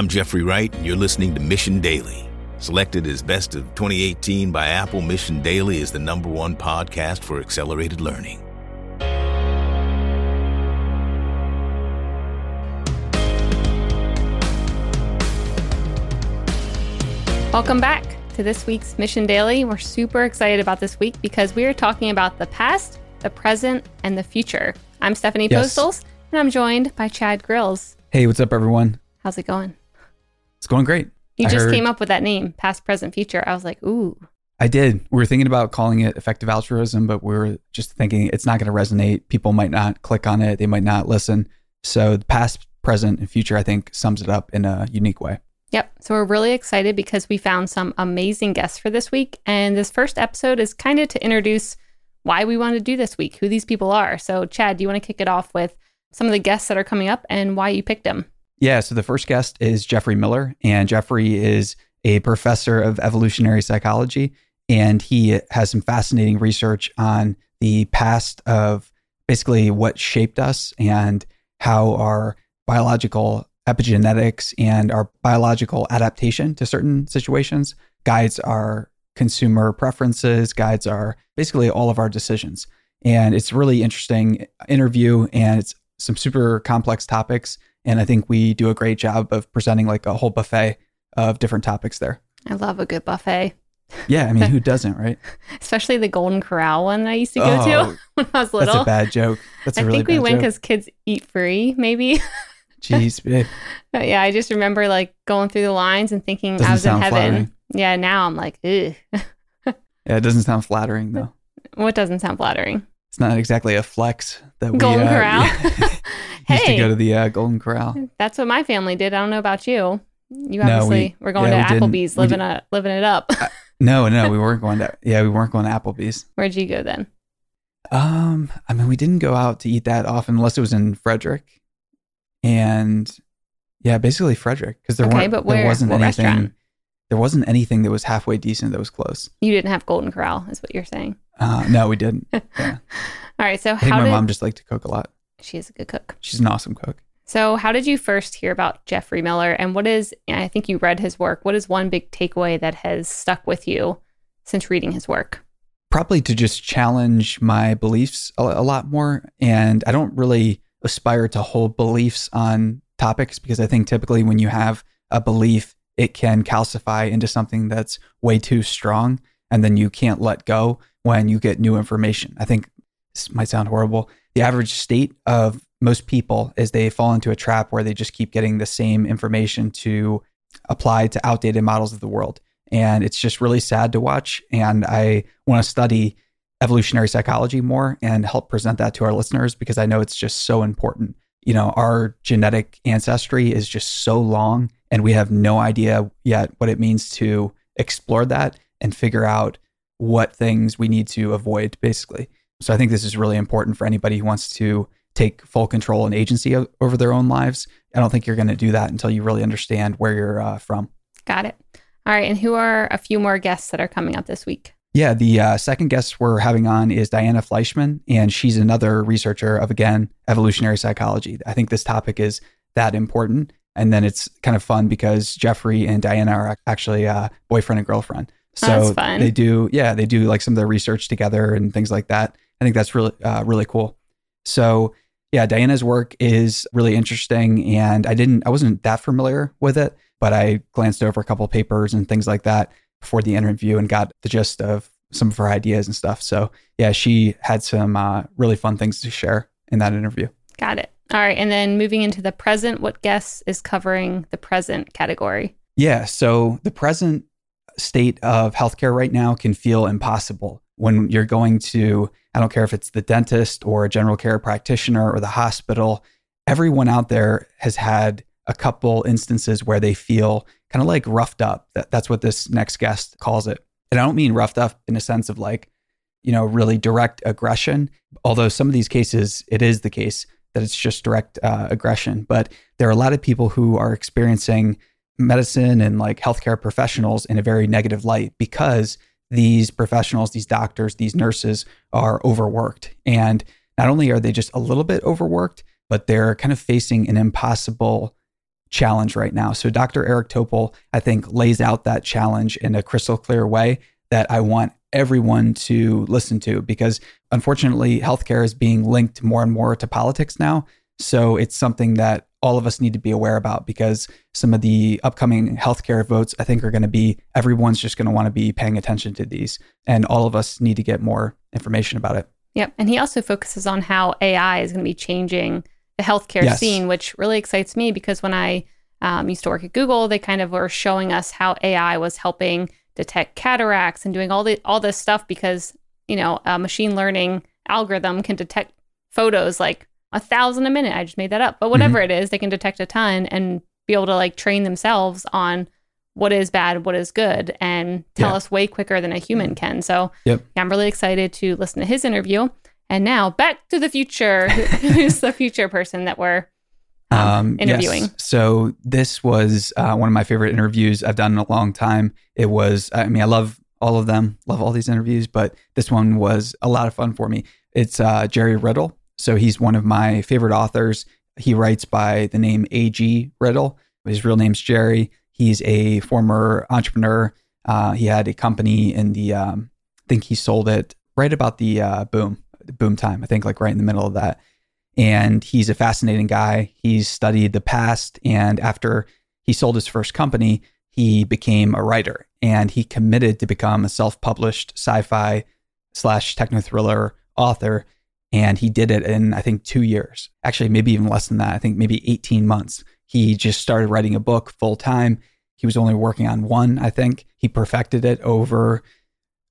I'm Jeffrey Wright, and you're listening to Mission Daily. Selected as Best of 2018 by Apple, Mission Daily is the number one podcast for accelerated learning. Welcome back to this week's Mission Daily. We're super excited about this week because we are talking about the past, the present, and the future. I'm Stephanie Yes. Postles, and I'm joined by Chad Grills. Hey, what's up, everyone? How's it going? It's going great. You I just heard- came up with that name, past, present, future. I was like, ooh, I did. We were thinking about calling it effective altruism, but we were just thinking it's not going to resonate. People might not click on it. They might not listen. So the past, present, and future, I think, sums it up in a unique way. Yep. So we're really excited because we found some amazing guests for this week. And this first episode is kind of to introduce why we want to do this week, who these people are. So, Chad, do you want to kick it off with some of the guests that are coming up and why you picked them? Yeah. So the first guest is Jeffrey Miller, and Jeffrey is a professor of evolutionary psychology, and he has some fascinating research on the past of basically what shaped us and how our biological epigenetics and our biological adaptation to certain situations guides our consumer preferences, guides our basically all of our decisions. And it's really interesting interview, and it's some super complex topics. And I think we do a great job of presenting like a whole buffet of different topics there. I love a good buffet, Yeah, I mean, who doesn't, right? especially the Golden Corral one that I used to go Oh, to when I was little. That's a bad joke. That's a I really think we went because kids eat free, maybe. Jeez, babe. But yeah, I just remember like going through the lines and thinking Doesn't I was in heaven. flattering. Yeah, now I'm like, Ugh. Yeah, it doesn't sound flattering though. what doesn't sound flattering? It's not exactly a flex that we Golden uh, Corral? Used to go to the uh, Golden Corral. That's what my family did. I don't know about you. You No, obviously we- were going yeah, to we. Applebee's, We living a living it up. No, no, we weren't going to. Yeah, we weren't going to Applebee's. Where'd you go then? Um, I mean, we didn't go out to eat that often unless it was in Frederick, and yeah, basically Frederick because there Okay, weren't there wasn't anything. restaurant? There wasn't anything that was halfway decent that was close. You didn't have Golden Corral, is what you're saying. Uh, no, we didn't. Yeah. All right. So I think how my did mom just liked to cook a lot. She is a good cook? She's an awesome cook. So how did you first hear about Jeffrey Miller, and what is? I think you read his work. What is one big takeaway that has stuck with you since reading his work? Probably to just challenge my beliefs a, a lot more. And I don't really aspire to hold beliefs on topics because I think typically when you have a belief, it can calcify into something that's way too strong. And then you can't let go when you get new information. I think this might sound horrible. The average state of most people is they fall into a trap where they just keep getting the same information to apply to outdated models of the world. And it's just really sad to watch. And I want to study evolutionary psychology more and help present that to our listeners because I know it's just so important. You know, our genetic ancestry is just so long, and we have no idea yet what it means to explore that and figure out what things we need to avoid, basically. So I think this is really important for anybody who wants to take full control and agency o- over their own lives. I don't think you're going to do that until you really understand where you're uh, from. Got it. All right. And who are a few more guests that are coming up this week? Yeah, the uh, second guest we're having on is Diana Fleischman, and she's another researcher of, again, evolutionary psychology. I think this topic is that important. And then it's kind of fun because Jeffrey and Diana are actually uh, boyfriend and girlfriend. So Oh, that's fun. they do, yeah, they do like some of their research together and things like that. I think that's really, uh, really cool. So yeah, Diana's work is really interesting, and I didn't, I wasn't that familiar with it, but I glanced over a couple of papers and things like that before the interview and got the gist of some of her ideas and stuff. So yeah, she had some uh, really fun things to share in that interview. Got it. All right. And then moving into the present, what guest is covering the present category? Yeah. So the present state of healthcare right now can feel impossible when you're going to, I don't care if it's the dentist or a general care practitioner or the hospital, everyone out there has had a couple instances where they feel kind of like roughed up. That, that's what this next guest calls it. And I don't mean roughed up in a sense of like, you know, really direct aggression, although some of these cases, it is the case that it's just direct uh, aggression. But there are a lot of people who are experiencing medicine and like healthcare professionals in a very negative light because these professionals, these doctors, these nurses are overworked. And not only are they just a little bit overworked, but they're kind of facing an impossible challenge right now. So Dr. Eric Topol, I think, lays out that challenge in a crystal clear way that I want everyone to listen to because unfortunately, healthcare is being linked more and more to politics now. So it's something that all of us need to be aware about because some of the upcoming healthcare votes, I think, are going to be everyone's just going to want to be paying attention to these. And all of us need to get more information about it. Yep. And he also focuses on how AI is going to be changing the healthcare yes. scene, which really excites me because when I um, used to work at Google, they kind of were showing us how AI was helping detect cataracts and doing all the all this stuff because you know a machine learning algorithm can detect photos like a thousand a minute. I just made that up, but whatever mm-hmm. it is, they can detect a ton and be able to like train themselves on what is bad, what is good, and tell yeah. us way quicker than a human can. So yep. yeah, I'm really excited to listen to his interview. And now back to the future. Who's the future person that we're um, um, interviewing? Yes. So this was uh, one of my favorite interviews I've done in a long time. It was, I mean, I love all of them, love all these interviews, but this one was a lot of fun for me. It's uh, Jerry Riddle. So he's one of my favorite authors. He writes by the name A.G. Riddle. His real name's Jerry. He's a former entrepreneur. Uh, he had a company in the, um, I think he sold it right about the uh, boom boom time. I think like right in the middle of that. And he's a fascinating guy. He's studied the past. And after he sold his first company, he became a writer and he committed to become a self published sci fi slash techno thriller author. And he did it in, I think, two years. Actually, maybe even less than that. I think maybe 18 months. He just started writing a book full time. He was only working on one, I think. He perfected it over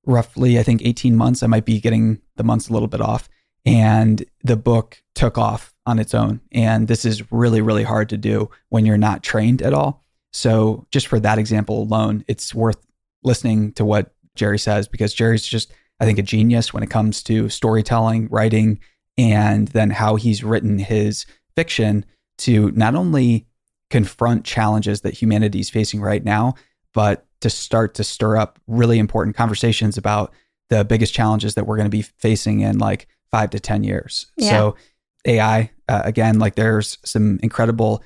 roughly, I think, 18 months. I might be getting the months a little bit off. And the book took off on its own. And this is really, really hard to do when you're not trained at all. So, just for that example alone, it's worth listening to what Jerry says because Jerry's just, I think, a genius when it comes to storytelling, writing, and then how he's written his fiction to not only confront challenges that humanity is facing right now, but to start to stir up really important conversations about the biggest challenges that we're going to be facing in like five to 10 years. Yeah. So, AI, uh, again, like there's some incredible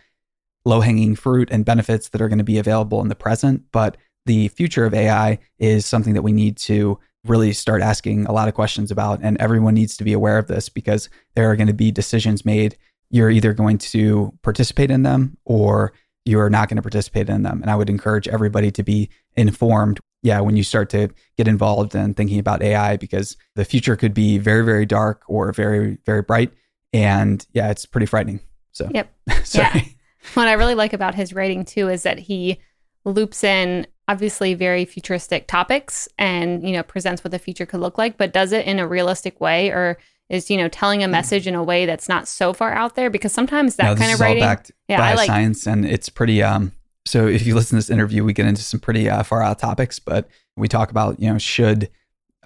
low hanging fruit and benefits that are going to be available in the present. But the future of AI is something that we need to really start asking a lot of questions about. And everyone needs to be aware of this because there are going to be decisions made. You're either going to participate in them or you are not going to participate in them. And I would encourage everybody to be informed. Yeah, when you start to get involved in thinking about AI, because the future could be very, very dark or very, very bright. And yeah, it's pretty frightening. So, yep. sorry. Yeah. What I really like about his writing too is that he loops in obviously very futuristic topics and, you know, presents what the future could look like, but does it in a realistic way or is you know telling a message in a way that's not so far out there? Because sometimes that no, kind of writing backed yeah by I like, science and it's pretty um so if you listen to this interview we get into some pretty uh, far out topics but we talk about you know should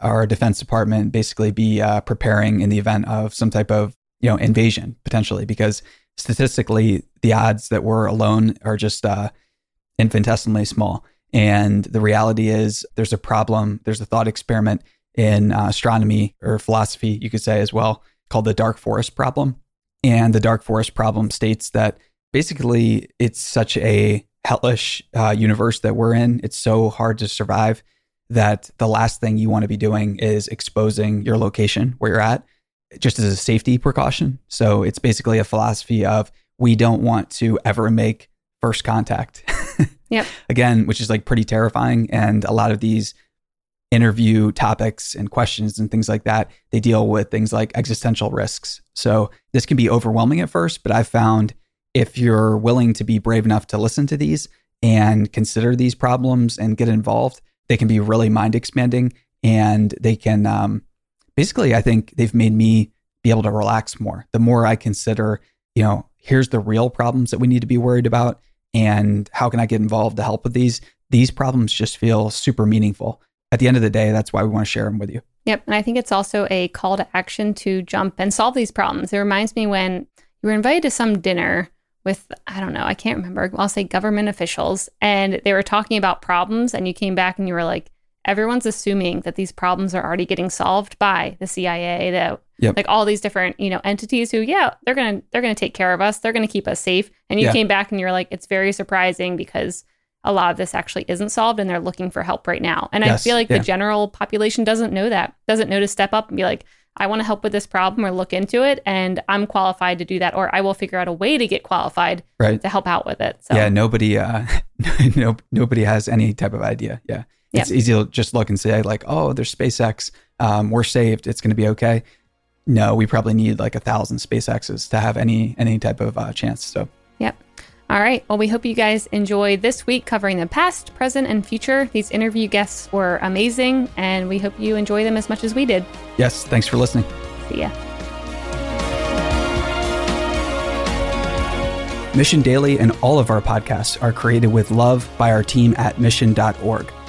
our defense department basically be uh, preparing in the event of some type of you know invasion potentially? Because statistically the odds that we're alone are just uh, infinitesimally small and the reality is there's a problem there's a thought experiment in uh, astronomy or philosophy, you could say as well, called the dark forest problem. And the dark forest problem states that basically it's such a hellish uh, universe that we're in. It's so hard to survive that the last thing you want to be doing is exposing your location where you're at, just as a safety precaution. So it's basically a philosophy of we don't want to ever make first contact. yep. Again, which is like pretty terrifying. And a lot of these interview topics and questions and things like that, they deal with things like existential risks. So this can be overwhelming at first, but I've found if you're willing to be brave enough to listen to these and consider these problems and get involved, they can be really mind expanding and they can um, basically, I think they've made me be able to relax more. The more I consider, you know, here's the real problems that we need to be worried about and how can I get involved to help with these? These problems just feel super meaningful at the end of the day, that's why we want to share them with you. Yep. And I think it's also a call to action to jump and solve these problems. It reminds me when you were invited to some dinner with, I don't know, I can't remember, I'll say government officials, and they were talking about problems, and you came back and you were like, everyone's assuming that these problems are already getting solved by the CIA, the Yep. like all these different, you know, entities who, yeah, they're gonna they're gonna take care of us. They're gonna keep us safe. And you Yeah. came back and you're like, it's very surprising because a lot of this actually isn't solved and they're looking for help right now. And I feel like yeah. the general population doesn't know that, doesn't know to step up and be like, I want to help with this problem or look into it and I'm qualified to do that or I will figure out a way to get qualified Right. to help out with it. So Yeah, nobody uh no nobody has any type of idea. Yeah. It's easy to just look and say like, "Oh, there's SpaceX. Um, we're saved. It's going to be okay." No, we probably need like a thousand SpaceXs to have any any type of uh, chance. So, Yep. All right. Well, we hope you guys enjoyed this week covering the past, present, and future. These interview guests were amazing, and we hope you enjoy them as much as we did. yes, thanks for listening. See ya. Mission Daily and all of our podcasts are created with love by our team at mission.org.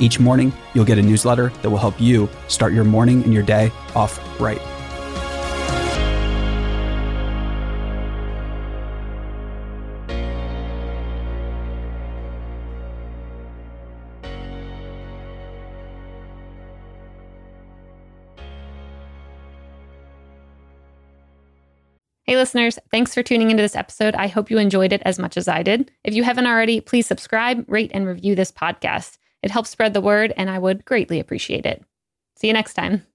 Each morning, you'll get a newsletter that will help you start your morning and your day off right. Hey, listeners, thanks for tuning into this episode. I hope you enjoyed it as much as I did. If you haven't already, please subscribe, rate, and review this podcast. It helps spread the word, and I would greatly appreciate it. See you next time.